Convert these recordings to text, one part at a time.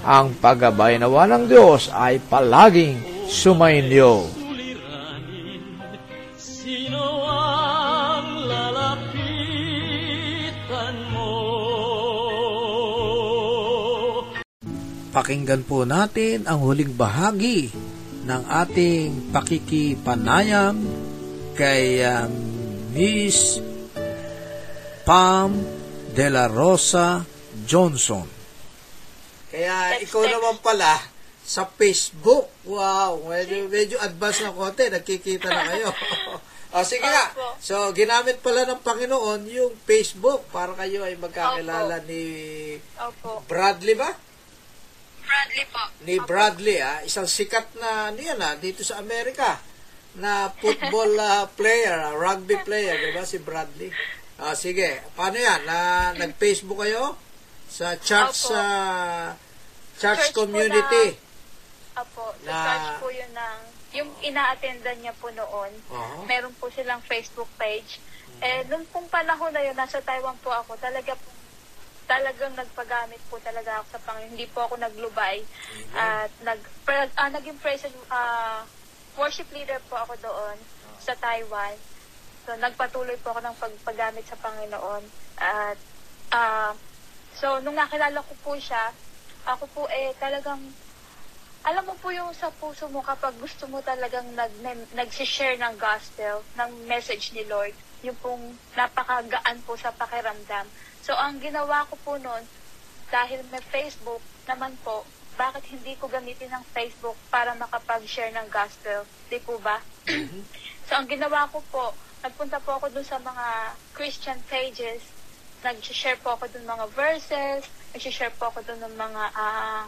ang paggabay nawa ng Diyos ay palaging sumainyo. Sino ang lalapitan mo? Pakinggan po natin ang huling bahagi ng ating pakikipanayam kay um, Miss Pam De La Rosa Johnson. Kaya Text, ikaw text. naman pala sa Facebook. Wow, medyo, medyo advance na konti. Nagkikita na kayo. o sige nga. Opo. So, ginamit pala ng Panginoon yung Facebook para kayo ay magkakilala ni Opo. Bradley ba? Bradley po. Ni Bradley, ah, isang sikat na, ano yan, ah, dito sa Amerika, na football ah, player, ah, rugby player, di ba, si Bradley? Ah, sige, paano yan? Na, nag-Facebook kayo? Sa church, Opo. sa church, Church po community? Opo. Sa Na- church po yun ng, yung ina-attendan niya po noon, Oo. meron po silang Facebook page. Eh, nung pong panahon na yun, nasa Taiwan po ako, talaga po, talagang nagpagamit po talaga ako sa Panginoon. Hindi po ako naglubay. At nag, pra- ah, naging praise and, ah, worship leader po ako doon sa Taiwan. So, nagpatuloy po ako ng pagpagamit sa Panginoon. At, ah, so, nung nakilala ko po siya, ako po eh talagang alam mo po yung sa puso mo kapag gusto mo talagang nag, nag-share ng gospel, ng message ni Lord, yung pong napakagaan po sa pakiramdam. So, ang ginawa ko po noon, dahil may Facebook naman po, bakit hindi ko gamitin ng Facebook para makapag-share ng gospel? Di po ba? so, ang ginawa ko po, nagpunta po ako dun sa mga Christian pages, nag-share po ako dun mga verses, nag-share po ako dun ng mga ah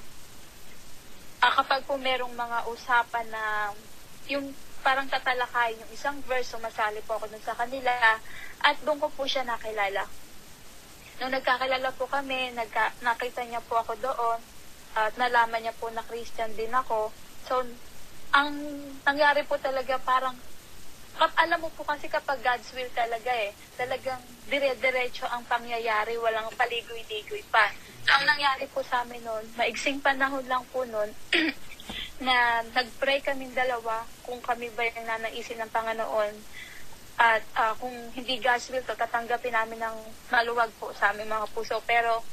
ah, kapag po merong mga usapan na yung parang tatalakayin yung isang verse, sumasali po ako dun sa kanila at doon ko po siya nakilala. Nung nagkakilala po kami, nagka, nakita niya po ako doon at nalaman niya po na Christian din ako. So, ang nangyari po talaga parang kap, alam mo po kasi kapag God's will talaga eh, talagang dire-diretso ang pangyayari, walang paligoy-ligoy pa. So, ang nangyari po sa amin noon, maigsing panahon lang po noon, na nag-pray kami dalawa kung kami ba yung nanaisin ng Panginoon at ah, kung hindi God's will to, tatanggapin namin ng maluwag po sa aming mga puso. Pero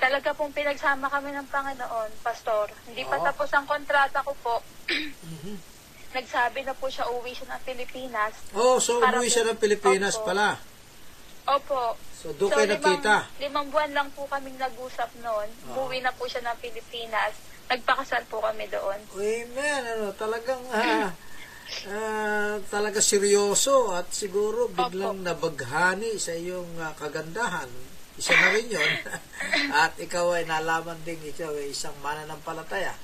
talaga pong pinagsama kami ng Panginoon, Pastor. Hindi pa tapos ang kontrata ko po. Nagsabi na po siya uwi siya ng Pilipinas. Oh, so Para umuwi siya ng Pilipinas Opo. pala. Opo. So, doon kayo nagkita. Limang buwan lang po kaming nag-usap noon. Oo. Umuwi na po siya ng Pilipinas. Nagpakasal po kami doon. Amen, ano, talagang ah, ah, talaga seryoso at siguro biglang nabaghani sa iyong ah, kagandahan. Isa na rin yun. at ikaw ay nalaman din ikaw ay isang mananampalataya.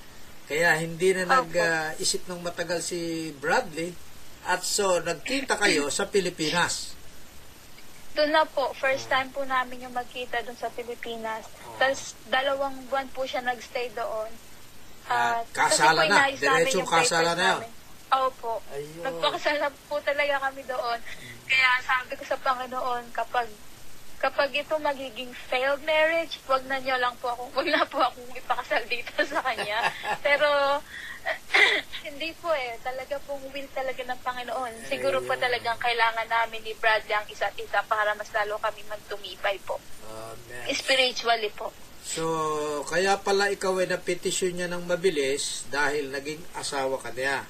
Kaya hindi na nag-isip ng matagal si Bradley at so nagkita kayo sa Pilipinas. Doon na po, first time po namin yung magkita doon sa Pilipinas. Tapos dalawang buwan po siya nagstay doon. At kasala na. Diretsong yung kasala na yun. Opo. Ayun. Nagpakasala po talaga kami doon. Kaya sabi ko sa Panginoon, kapag kapag ito magiging failed marriage, wag na niyo lang po ako, wag na po akong ipakasal dito sa kanya. Pero hindi po eh, talaga pong will talaga ng Panginoon. Siguro po talagang kailangan namin ni Bradley ang isa't isa para mas lalo kami magtumibay po. Amen. Spiritually po. So, kaya pala ikaw ay napetisyon niya ng mabilis dahil naging asawa ka niya.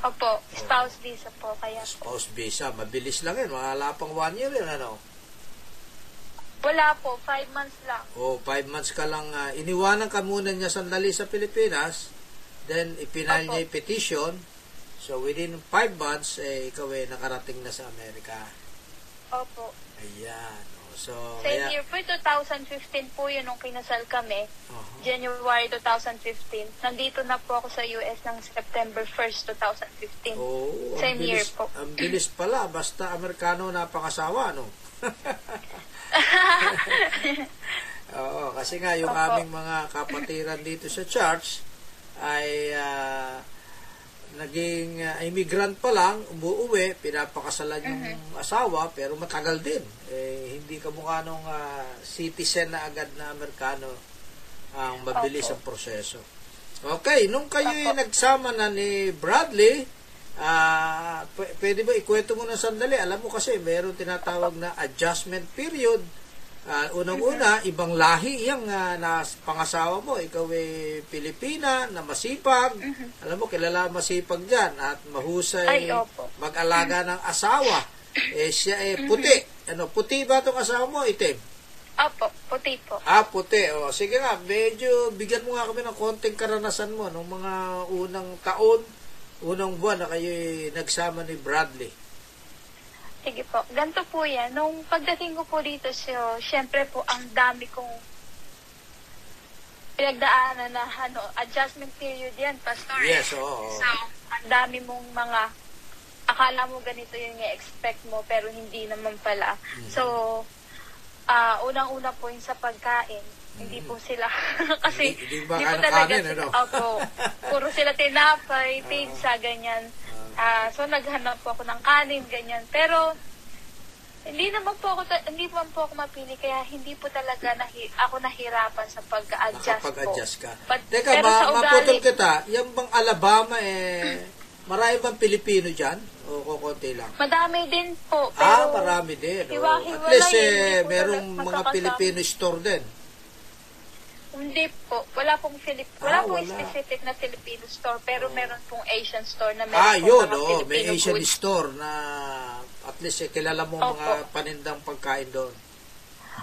Opo, spouse visa po. Kaya po. Spouse visa, mabilis lang yun. Wala pang one year yun, ano? Wala po, five months lang. O, five months ka lang, ah, iniwanan ka muna niya sandali sa Pilipinas, then ipinal Opo. niya yung petition, so within five months, eh, ikaw ay nakarating na sa Amerika. Opo. Ayan. O, so, Same kaya, year po, 2015 po yun nung kinasal kami. Aha. January 2015. Nandito na po ako sa US ng September 1st, 2015. Oo, ang Same year bilis, po. Ang bilis pala, basta Amerikano napakasawa, no? Oo, kasi nga yung Opo. aming mga kapatiran dito sa church ay ah, naging ah, immigrant pa lang, umuuwi, pinapakasalan yung Mm-hmm. asawa, pero matagal din. Eh, hindi kamukha nung ah, citizen na agad na Amerikano ang mabilis Opo. ang proseso. Okay, nung kayo Opo. nagsama na ni Bradley, ah p- pwede ba ikwento mo na sandali? Alam mo kasi meron tinatawag na adjustment period. Ah, unang-una, ibang lahi yung ah, na pangasawa mo. Ikaw ay Pilipina, na masipag. Alam mo, kilala masipag dyan at mahusay Ay, opo. mag-alaga ng asawa. Eh, siya eh, puti. Ano, puti ba itong asawa mo? Itim. Opo, puti po. Ah, puti. O, sige nga, medyo bigyan mo nga kami ng konting karanasan mo nung mga unang taon, unang buwan na kayo nagsama ni Bradley. Sige po. Ganto po yan. Nung pagdating ko po dito, so, syempre po, ang dami kong pinagdaanan na ano, adjustment period yan, Pastor. Yes, oo. So, ang dami mong mga akala mo ganito yung i-expect mo pero hindi naman pala. Mm-hmm. So, ah unang-una po yung sa pagkain. Hindi po sila kasi. Hindi- hindi ba po ng talaga kanin, sila, ano? Ah. opo, puro sila tinapay, pizza, ganyan. Ah, so naghanap po ako ng kanin, ganyan. Pero hindi naman po ako ta- hindi naman po ako mapili kaya hindi po talaga nahi, ako nahirapan sa pag-adjust po. Nakapag-adjust ka. But- Teka, pero ma sa maputol kita. Yung bang Alabama, eh, marami bang Pilipino dyan? O kukunti lang? Madami din po. Pero ah, marami din. Oh. hiwa-hiwalay, At least, eh, merong mga. Filipino store din. Hindi po. Wala pong Filip wala Ah, pong wala. specific na Filipino store, pero meron pong Asian store na meron Ah, pong yun, mga oh, may Filipino Asian goods. store na at least eh, kilala mo Opo. mga panindang pagkain doon.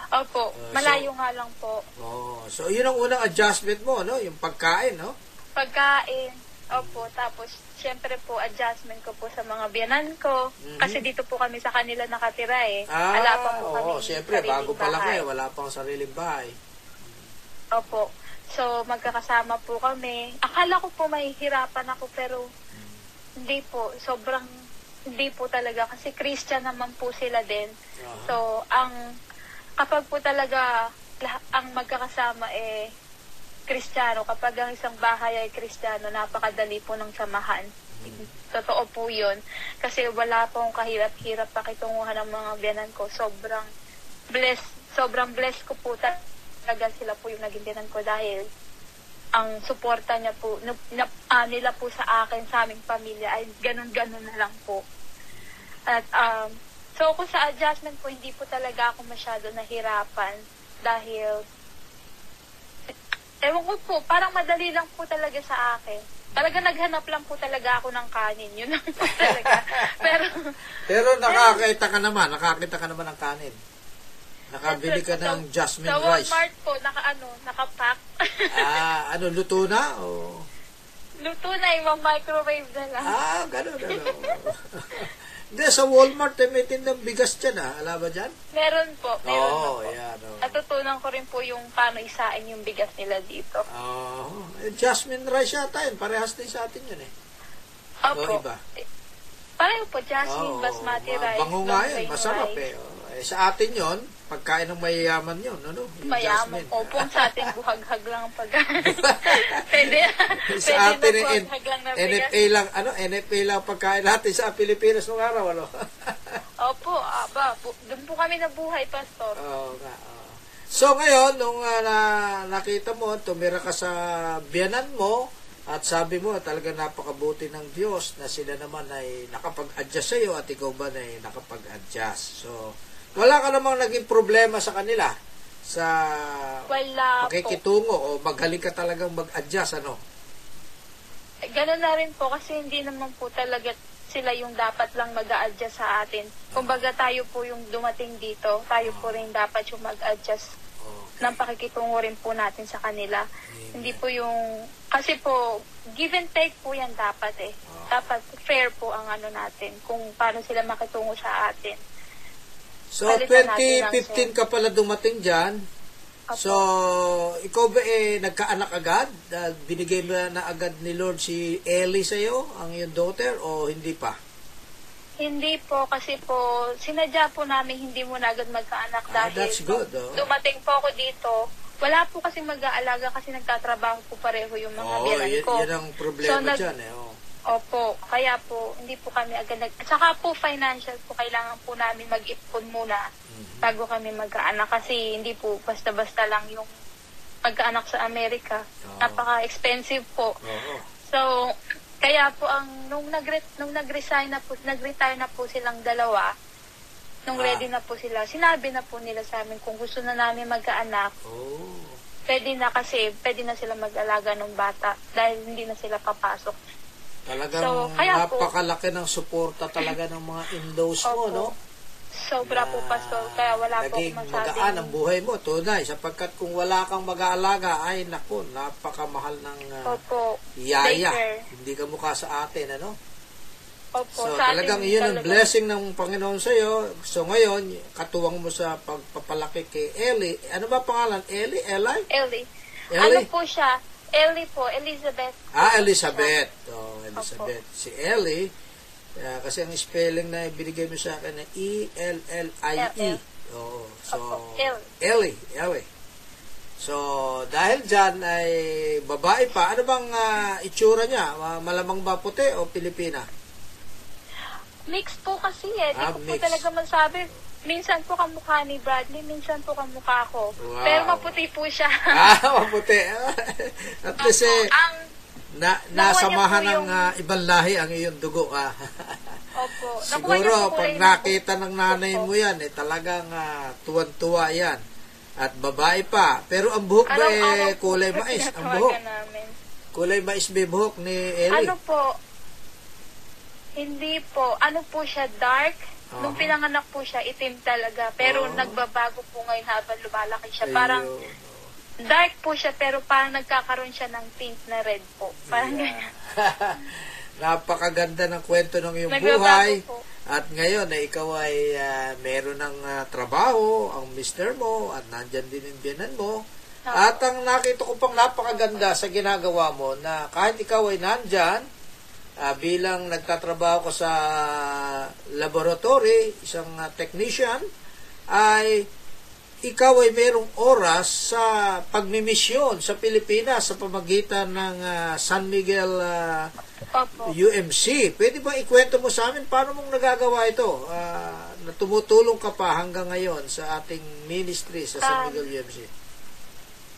Opo. Ah, malayo nga lang po. Oh, so yun ang unang adjustment mo, no? Yung pagkain, no? Pagkain. Opo. Tapos, syempre po, adjustment ko po sa mga biyanan ko. Mhm. Kasi dito po kami sa kanila nakatira eh. Ah, Wala pa po kami oo, siyempre, sariling bago pa lang bahay. eh, wala pang sariling bahay. Opo. So, magkakasama po kami. Akala ko po mahihirapan ako, pero hindi po. Sobrang hindi po talaga. Kasi Christian naman po sila din. Aha. So, ang kapag po talaga ang magkakasama eh Kristiyano, kapag ang isang bahay ay Kristiyano, napakadali po ng samahan. Totoo po yun. Kasi wala pong kahirap-hirap pakitunguhan ng mga biyanan ko. Sobrang bless, sobrang bless ko po talaga sila po yung naging biyanan ko dahil ang suporta niya po, na, na- ah, nila po sa akin, sa aming pamilya, ay ganun-ganun na lang po. At, um, so kung sa adjustment po, hindi po talaga ako masyado nahirapan dahil, ewan ko po, parang madali lang po talaga sa akin. Talaga naghanap lang po talaga ako ng kanin. Yun lang po talaga. Pero, Pero nakakita ka naman, nakakita ka naman ng kanin. Nakabili ka sa- ng jasmine sa rice. Walmart po, naka ano, nakapack. Ah, ano, luto na? O... Luto na, yung microwave na lang. Ah, ganun, ano. Hindi, sa Walmart, eh, may tindang bigas dyan, ah. Alam ba dyan? Meron po, meron Oo, po. yan, oh. Natutunan ko rin po yung paano isain yung bigas nila dito. Oh, eh, jasmine rice yata yun. Parehas din sa atin yun, eh. Opo. O, iba? Pareho po, jasmine, Oo, basmati ma- rice, Bango nga yun, masarap rice. eh. Oh, eh. Sa atin yon pagkain ng mayayaman yun, ano? Yung Mayaman. jasmine. Opo, sa atin buhaghag lang ang pagkain. pwede, sa pwede atin, na eh, buhaghag lang na. NFA lang, ano, NFA lang pagkain natin sa Pilipinas nung araw, ano? Opo, aba, bu- doon po kami nabuhay, Pastor. Oo nga. oo. So ngayon, nung ah, na, nakita mo, tumira ka sa biyanan mo, at sabi mo, talaga napakabuti ng Diyos na sila naman ay nakapag-adjust sa iyo at ikaw ba na ay nakapag-adjust. So, wala ka namang naging problema sa kanila sa Wala po. pakikitungo o magaling ka talagang mag-adjust, ano? Ganun na rin po kasi hindi naman po talaga sila yung dapat lang mag adjust sa atin. Kumbaga tayo po yung dumating dito, tayo po rin dapat yung mag-adjust Okay. ng pakikitungo rin po natin sa kanila. Hindi po yung, kasi po, give and take po yan dapat eh. Dapat fair po ang ano natin, kung paano sila makitungo sa atin. So, natin lang, 2015 ka pala dumating dyan. Opo. So, ikaw ba eh nagkaanak agad? Binigay mo na agad ni Lord si Ellie sa'yo, ang iyong daughter, o hindi pa? Hindi po, kasi po, sinadya po namin hindi mo na agad magkaanak Ah, dahil that's good, oh. dumating po ako dito, wala po kasi mag-aalaga kasi nagtatrabaho po pareho yung mga Oo, biyanan yun, ko. yun ang problema So, nag- dyan eh. Oh. Opo, kaya po, hindi po kami agad nag... Saka po, financial po, kailangan po namin mag-ipon muna Mm-hmm. bago kami magkaanak kasi hindi po basta-basta lang yung magkaanak sa Amerika. Oo. Napaka-expensive po. Oo. So, kaya po ang nung nag nung nag-resign na po, nag-retire na po silang dalawa, nung Ah. ready na po sila, sinabi na po nila sa amin kung gusto na namin magkaanak, Oh. pwede na kasi, pwede na sila mag-alaga ng bata dahil hindi na sila papasok. Talagang So, kaya po- napakalaki ng suporta talaga ng mga in-laws mo, no? Sobra po, Pastor, kaya wala po akong magaan ang buhay mo, tunay. Sapagkat kung wala kang mag-aalaga, ay naku, napakamahal ng Opo, yaya. Hindi ka mukha sa atin, ano? Opo, So, sa talagang atin yun ang talagang- blessing ng Panginoon sa iyo. So, ngayon, katuwang mo sa pagpapalaki kay Ellie. Ano ba pangalan? Ellie? Eli? Ellie. Ellie? Ano po siya? Ellie po, Elizabeth. Ah, Elizabeth. Oh, Elizabeth. Si Ellie, ah, kasi ang spelling na binigay mo sa akin na E E-L-L-I-E. L-L. Oo. So, Opo, Ellie. Ellie. So, dahil dyan ay babae pa, ano bang ah, itsura niya? Ma- Malamang ba puti o Pilipina? Mix po kasi eh. Di Ah, ko mix. po talaga masabi. Minsan po kamukha ni Bradley, minsan po kamukha ko. Wow. Pero maputi po siya. ah, maputi. At least eh, ang, na, nasamahan ng yung- ah, ibang lahi ang iyong dugo. Ah. opo. Siguro, pag nakita ng nanay Opo. mo yan, eh, talagang ah, tuwan-tuwa yan. At babae pa. Pero ang buhok ba eh, kulay mais? Ang buhok. Kulay mais yung buhok ni Ellie? Ano po? Hindi po. Ano po siya, dark? Nung Aha. pinanganak po siya, itim talaga. Pero Oo. nagbabago po ngayon habang lumalaki siya. Ayun. Parang dark po siya, pero parang nagkakaroon siya ng pink na red po. Parang ganyan. Napakaganda ng kwento ng iyong Nagbabago buhay. po. At ngayon, na ikaw ay ah, meron ng ah, trabaho, ang mister mo, at nandyan din yung biyanan mo. At ang nakita ko pang napakaganda sa ginagawa mo, na kahit ikaw ay nandyan, ah, bilang nagtatrabaho ko sa laboratory, isang ah, technician, ay ikaw ay merong oras sa pagmimisyon sa Pilipinas sa pamagitan ng ah, San Miguel Opo. UMC. Pwede ba ikwento mo sa amin paano mong nagagawa ito? Ah, na tumutulong ka pa hanggang ngayon sa ating ministry sa San Um, Miguel UMC.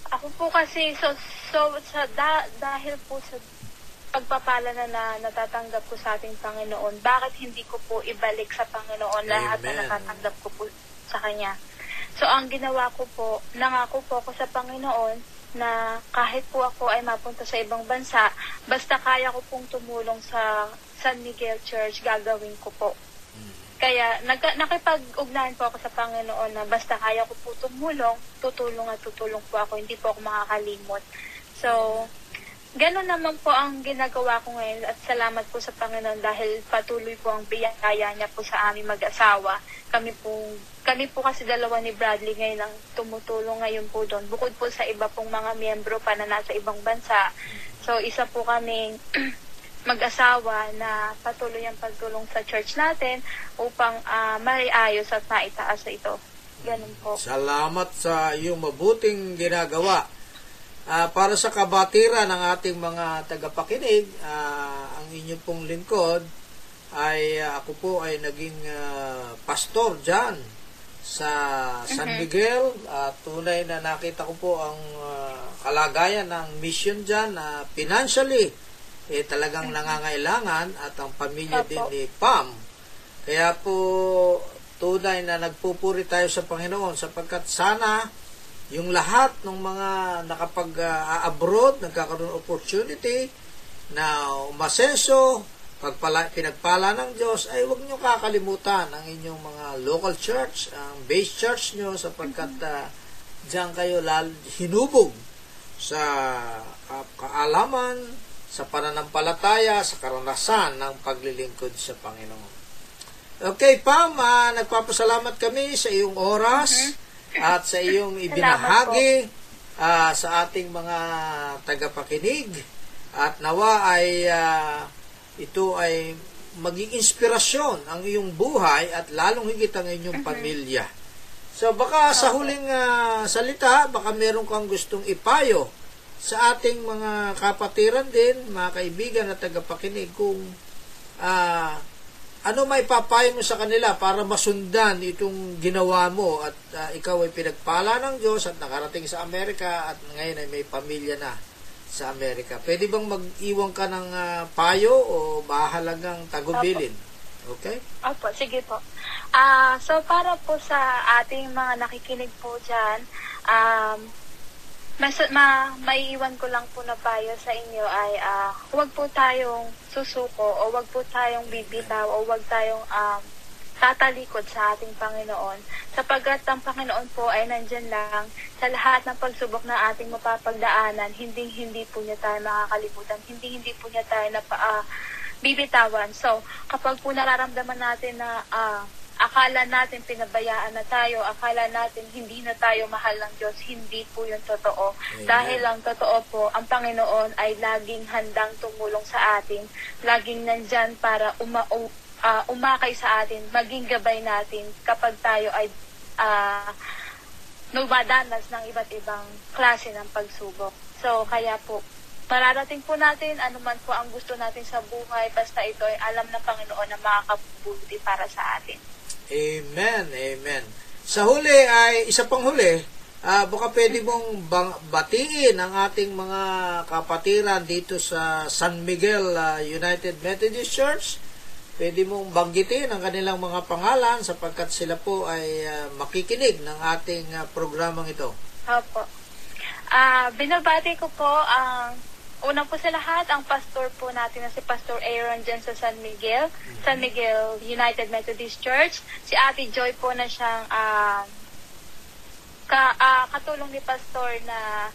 Ako po kasi, so, so sa da, dahil po sa pagpapala na, na natatanggap ko sa ating Panginoon, bakit hindi ko po ibalik sa Panginoon lahat na Amen. natatanggap ko po sa Kanya? So, ang ginawa ko po, nangako po ako sa Panginoon na kahit po ako ay mapunta sa ibang bansa, basta kaya ko pong tumulong sa San Miguel Church, gagawin ko po. Kaya nag, nakipag-ugnayan po ako sa Panginoon na basta kaya ko po tumulong, tutulong at tutulong po ako, hindi po ako makakalimot. So, ganun naman po ang ginagawa ko ngayon at salamat po sa Panginoon dahil patuloy po ang biyaya niya po sa aming mag-asawa. Kami po, kami po kasi dalawa ni Bradley ngayon ang tumutulong ngayon po doon. Bukod po sa iba pong mga miyembro pa na nasa ibang bansa. So, isa po kaming mag-asawa na patuloy ang pagtulong sa church natin upang uh, maiayos at maitaas ito. Ganun po. Salamat sa iyong mabuting ginagawa. Ah, para sa kabatiran ng ating mga tagapakinig, ah, ang inyong pong lingkod ay ah, ako po ay naging ah, pastor dyan sa San Miguel. at tunay na nakita ko po ang ah, kalagayan ng mission dyan na financially eh, talagang nangangailangan at ang pamilya Opo. din ni Pam. Kaya po tunay na nagpupuri tayo sa Panginoon sapagkat sana yung lahat ng mga nakapag-abroad, nagkakaroon ng opportunity na umasenso, pagpala, pinagpala ng Diyos, ay huwag nyo kakalimutan ang inyong mga local church, ang base church nyo, sapagkat uh, diyan kayo lal, hinubog sa ka- kaalaman, sa pananampalataya, sa karanasan ng paglilingkod sa Panginoon. Okay, Pam, ah, nagpapasalamat kami sa iyong oras at sa iyong ibinahagi ah, sa ating mga tagapakinig. At nawa ay ah, ito ay maging inspirasyon ang iyong buhay at lalong higit ang inyong pamilya. So baka sa huling ah, salita, baka meron kang gustong ipayo sa ating mga kapatiran din, mga kaibigan at tagapakinig kung ah, ano may papayo mo sa kanila para masundan itong ginawa mo at ah, ikaw ay pinagpala ng Diyos at nakarating sa Amerika at ngayon ay may pamilya na sa Amerika. Pwede bang mag-iwan ka ng ah, payo o mahalagang tagubilin? Okay? Opo, sige po. Ah, so para po sa ating mga nakikinig po diyan, um mas ma maiiwan ko lang po na payo sa inyo ay ah huwag po tayong susuko o huwag po tayong bibitaw o huwag tayong um, tatalikod sa ating Panginoon sapagkat ang Panginoon po ay nandyan lang sa lahat ng pagsubok na ating mapapagdaanan. Hindi hindi po niya tayo makakalimutan. Hindi hindi po niya tayo na ah, bibitawan. So kapag po nararamdaman natin na ah, akala natin pinabayaan na tayo, akala natin hindi na tayo mahal ng Diyos, hindi po yun totoo. Amen. Dahil lang totoo po, ang Panginoon ay laging handang tumulong sa atin, laging nandyan para uma, u- ah, umakay sa atin, maging gabay natin kapag tayo ay ah, numadanas ng iba't ibang klase ng pagsubok. So, kaya po, mararating po natin ano man po ang gusto natin sa buhay, basta ito ay alam ng Panginoon na makakabuti para sa atin. Amen, amen. Sa huli ay, isa pang huli, ah baka pwede mong bang, batiin ang ating mga kapatiran dito sa San Miguel ah, United Methodist Church. Pwede mong banggitin ang kanilang mga pangalan sapagkat sila po ay ah, makikinig ng ating ah, programang ito. Opo. Ah, binabati ko po ang una po sa lahat ang pastor po natin na si Pastor Aaron dyan sa San Miguel, San Miguel United Methodist Church. Si Ate Joy po na siyang ah, ka, ah, katulong ni pastor na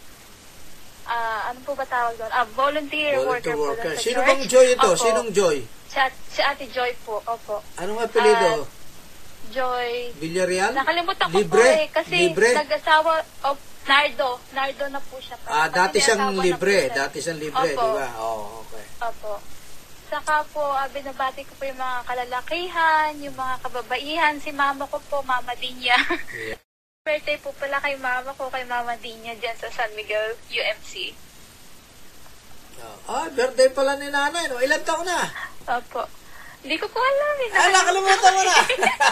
ah, ano po ba tawag doon? Ah, volunteer, Volunteer worker, po worker. sa Sino bang Joy ito? Opo. Sinong Joy? Si, si Ate Joy po, opo. Anong apelido? Joy Villarreal? Nakalimutan ko Libre? po eh, kasi Libre? nag-asawa, oh, Nardo, Nardo na po siya. Ah, dati siyang libre. Dati siyang libre, di ba? Oo, okay. Opo. Saka po, ah, binabati ko po yung mga kalalakihan, yung mga kababaihan. Si mama ko po, Mama Dinya. Yeah. Birthday po pala kay mama ko, kay Mama Dinya dyan sa San Miguel UMC. Ah, birthday pala ni nanay, no? Ilan taon na? Opo. Hindi ko po alam eh. Ah, nakalimutan mo na.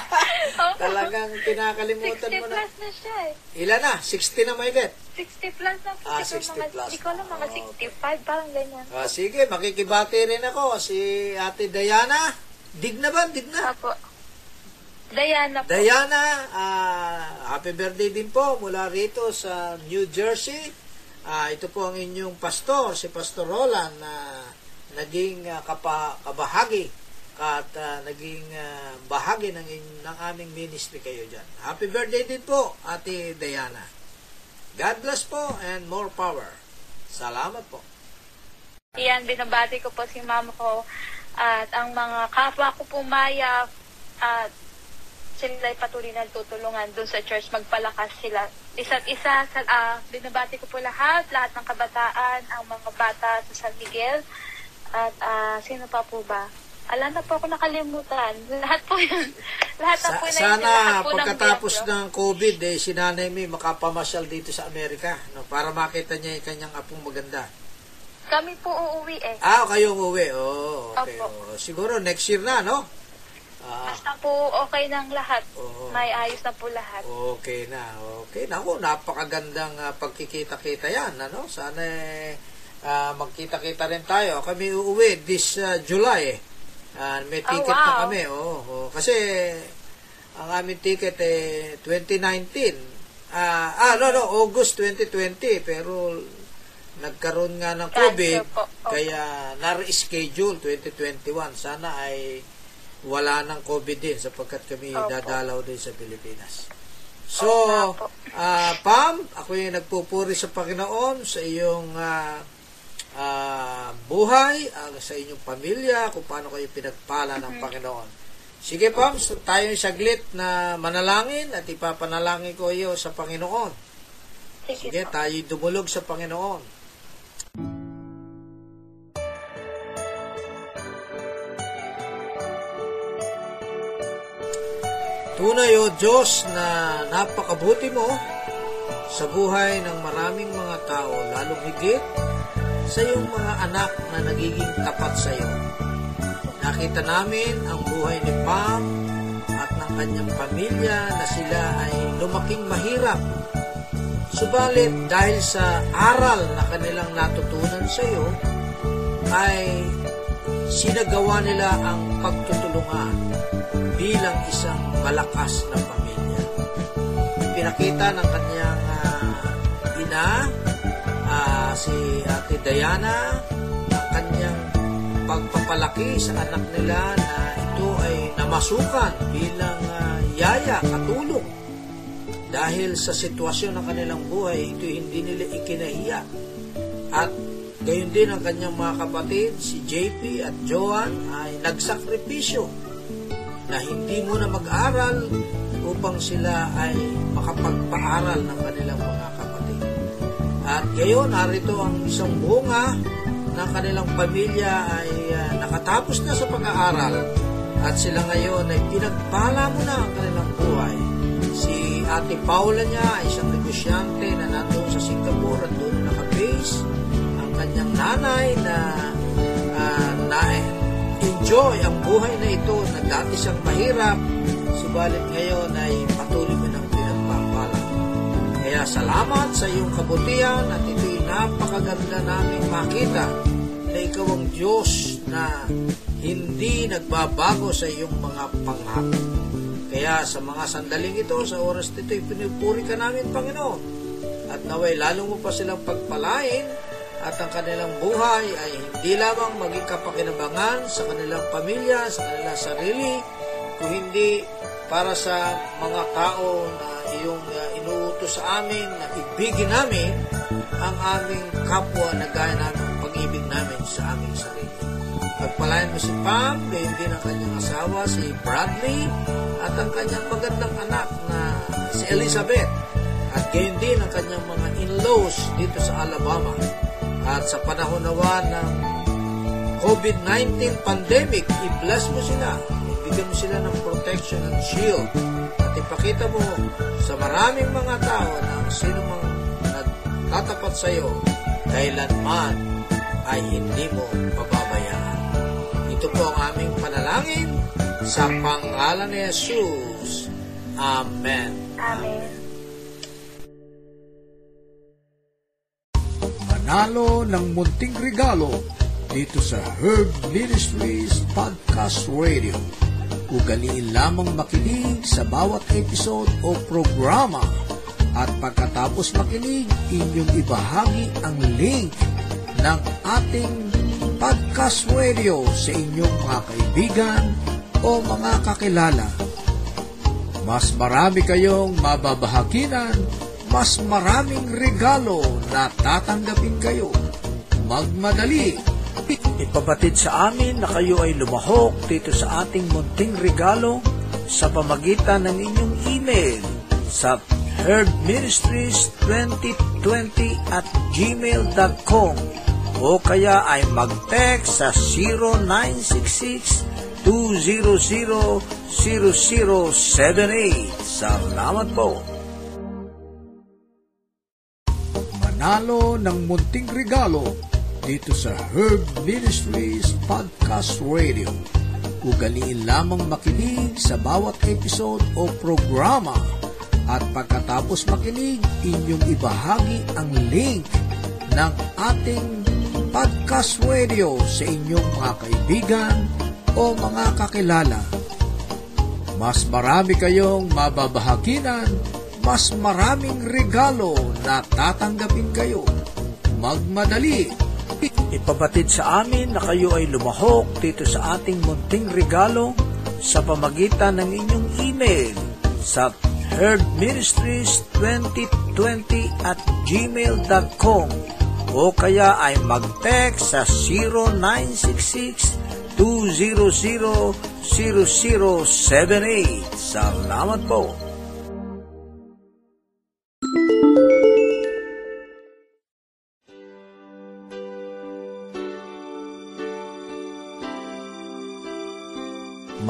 Talagang kinakalimutan 60 mo na. plus na siya eh. Ilan na? 60 na may get. 60 plus na po. Ah, Siguro 60 mga, plus. Hindi ko alam, mga Oh, 65, parang ganyan. Ah, sige, makikibati rin ako. Si Ate Diana. Dig na ba? Dig na. Opo. Diana po. Diana, ah, happy birthday din po mula rito sa New Jersey. Ah, ito po ang inyong pastor, si Pastor Roland na naging ah, kapa, kabahagi at ah, naging ah, bahagi ng, ng aming ministry kayo dyan. Happy birthday din po, Ate Diana. God bless po and more power. Salamat po. Yan, binabati ko po si mama ko at ang mga kapwa ko po Maya at sila patuloy na tutulungan doon sa church, magpalakas sila. Isa't isa, sa, ah, binabati ko po lahat, lahat ng kabataan, ang mga bata sa San Miguel, at ah, sino pa po ba? Ala na po ako nakalimutan. Lahat po yun. Lahat na Sa- po na yun. sana lahat po ng pagkatapos miyembro. ng COVID, eh, si Nanay May makapamasyal dito sa Amerika no, para makita niya yung kanyang apong maganda. Kami po uuwi eh. Ah, kayong uwi. Oh, okay. Opo. oh. Siguro next year na, no? Ah, Basta po okay ng lahat. Oo. May ayos na po lahat. okay na. Okay. Naku, napakagandang ah, pagkikita-kita yan. Ano? Sana eh, ah, magkita-kita rin tayo. Kami uuwi this ah, July eh. Ah, may Oh, ticket na wow. kami. Oh, oh. Kasi ang aming ticket eh 2019. Ah, ah, no, no, August 2020. Pero nagkaroon nga ng COVID, po. Opo. kaya na-reschedule 2021. Sana ay wala ng COVID din sapagkat kami Opo. dadalaw din sa Pilipinas. So, nga po. ah, Pam, ako yung nagpupuri sa Panginoon sa iyong ah, ah, buhay, ah, sa inyong pamilya, kung paano kayo pinagpala ng Panginoon. Sige, Pam, so tayo yung saglit na manalangin at ipapanalangin ko iyo sa Panginoon. Sige, tayo dumulog sa Panginoon. Tunay o Diyos na napakabuti mo sa buhay ng maraming mga tao, lalong higit sa iyong mga anak na nagiging tapat sa iyo. Nakita namin ang buhay ni Pam at ng kanyang pamilya na sila ay lumaking mahirap Subalit dahil sa aral na kanilang natutunan sa iyo, ay sinagawa nila ang pagtutulungan bilang isang malakas na pamilya. Pinakita ng kanyang ah, ina, si Ate Diana, ang kanyang pagpapalaki sa anak nila na ito ay namasukan bilang ah, yaya, katulong dahil sa sitwasyon ng kanilang buhay, ito hindi nila ikinahiya. At gayon din ang kanyang mga kapatid, si JP at Joan, ay nagsakripisyo na hindi muna mag-aral upang sila ay makapagpaaral ng kanilang mga kapatid. At gayon, narito ang isang bunga ng kanilang pamilya ay ah, nakatapos na sa pag-aaral at sila ngayon ay pinagpala mo na ang kanilang buhay. Si Ate Paula niya ay isang negosyante na nandun sa Singapore at doon na naka-base. Ang kanyang nanay na ah, na enjoy ang buhay na ito na dati siyang mahirap subalit ngayon ay patuloy mo pinagpapala. Kaya salamat sa iyong kabutihan at ito'y napakaganda naming makita na ikaw ang Diyos na hindi nagbabago sa iyong mga pangako. Kaya sa mga sandaling ito, sa oras nito, pinupuri ka namin, Panginoon. At naway lalo mo pa silang pagpalain at ang kanilang buhay ay hindi lamang maging kapakinabangan sa kanilang pamilya, sa kanilang sarili, kung hindi para sa mga tao na iyong inuutos sa amin na ibigin namin ang aming kapwa na gaya namin pag-ibig namin sa aming sarili. Pagpalain mo si Pam, gayon din ang kanyang asawa, si Bradley, at ang kanyang magandang anak na si Elizabeth. At gayon din ang kanyang mga in-laws dito sa Alabama. At sa panahon nawa ng COVID-19 pandemic, i-bless mo sila. Ibigyan mo sila ng protection and shield. At ipakita mo sa maraming mga tao na ang sino mang nagtatapat sa iyo, kailanman ay hindi mo pababayaan. Ito po ang aming panalangin sa pangalan ni Jesus. Amen. Amen. Manalo ng munting regalo dito sa Herb Ministries Podcast Radio. Ugaliin lamang makinig sa bawat episode o programa at pagkatapos makinig, inyong ibahagi ang link ng ating podcast radio sa inyong mga kaibigan o mga kakilala. Mas marami kayong mababahaginan, mas maraming regalo na tatanggapin kayo. Magmadali Ipabatid sa amin na kayo ay lumahok dito sa ating munting regalo sa pamagitan ng inyong email sa herdministries2020 at gmail.com o kaya ay mag-text sa 0966-200-0078. Salamat po! Manalo ng munting regalo dito sa Herb Ministries Podcast Radio. Ugaliin lamang makinig sa bawat episode o programa at pagkatapos makinig, inyong ibahagi ang link ng ating podcast radio sa inyong mga kaibigan o mga kakilala. Mas marami kayong mababahaginan, mas maraming regalo na tatanggapin kayo. Magmadali! Ipabatid sa amin na kayo ay lumahok dito sa ating munting regalo sa pamagitan ng inyong email sa herdministries2020 at gmail.com o kaya ay mag-text sa 0966-200-0078. Salamat po!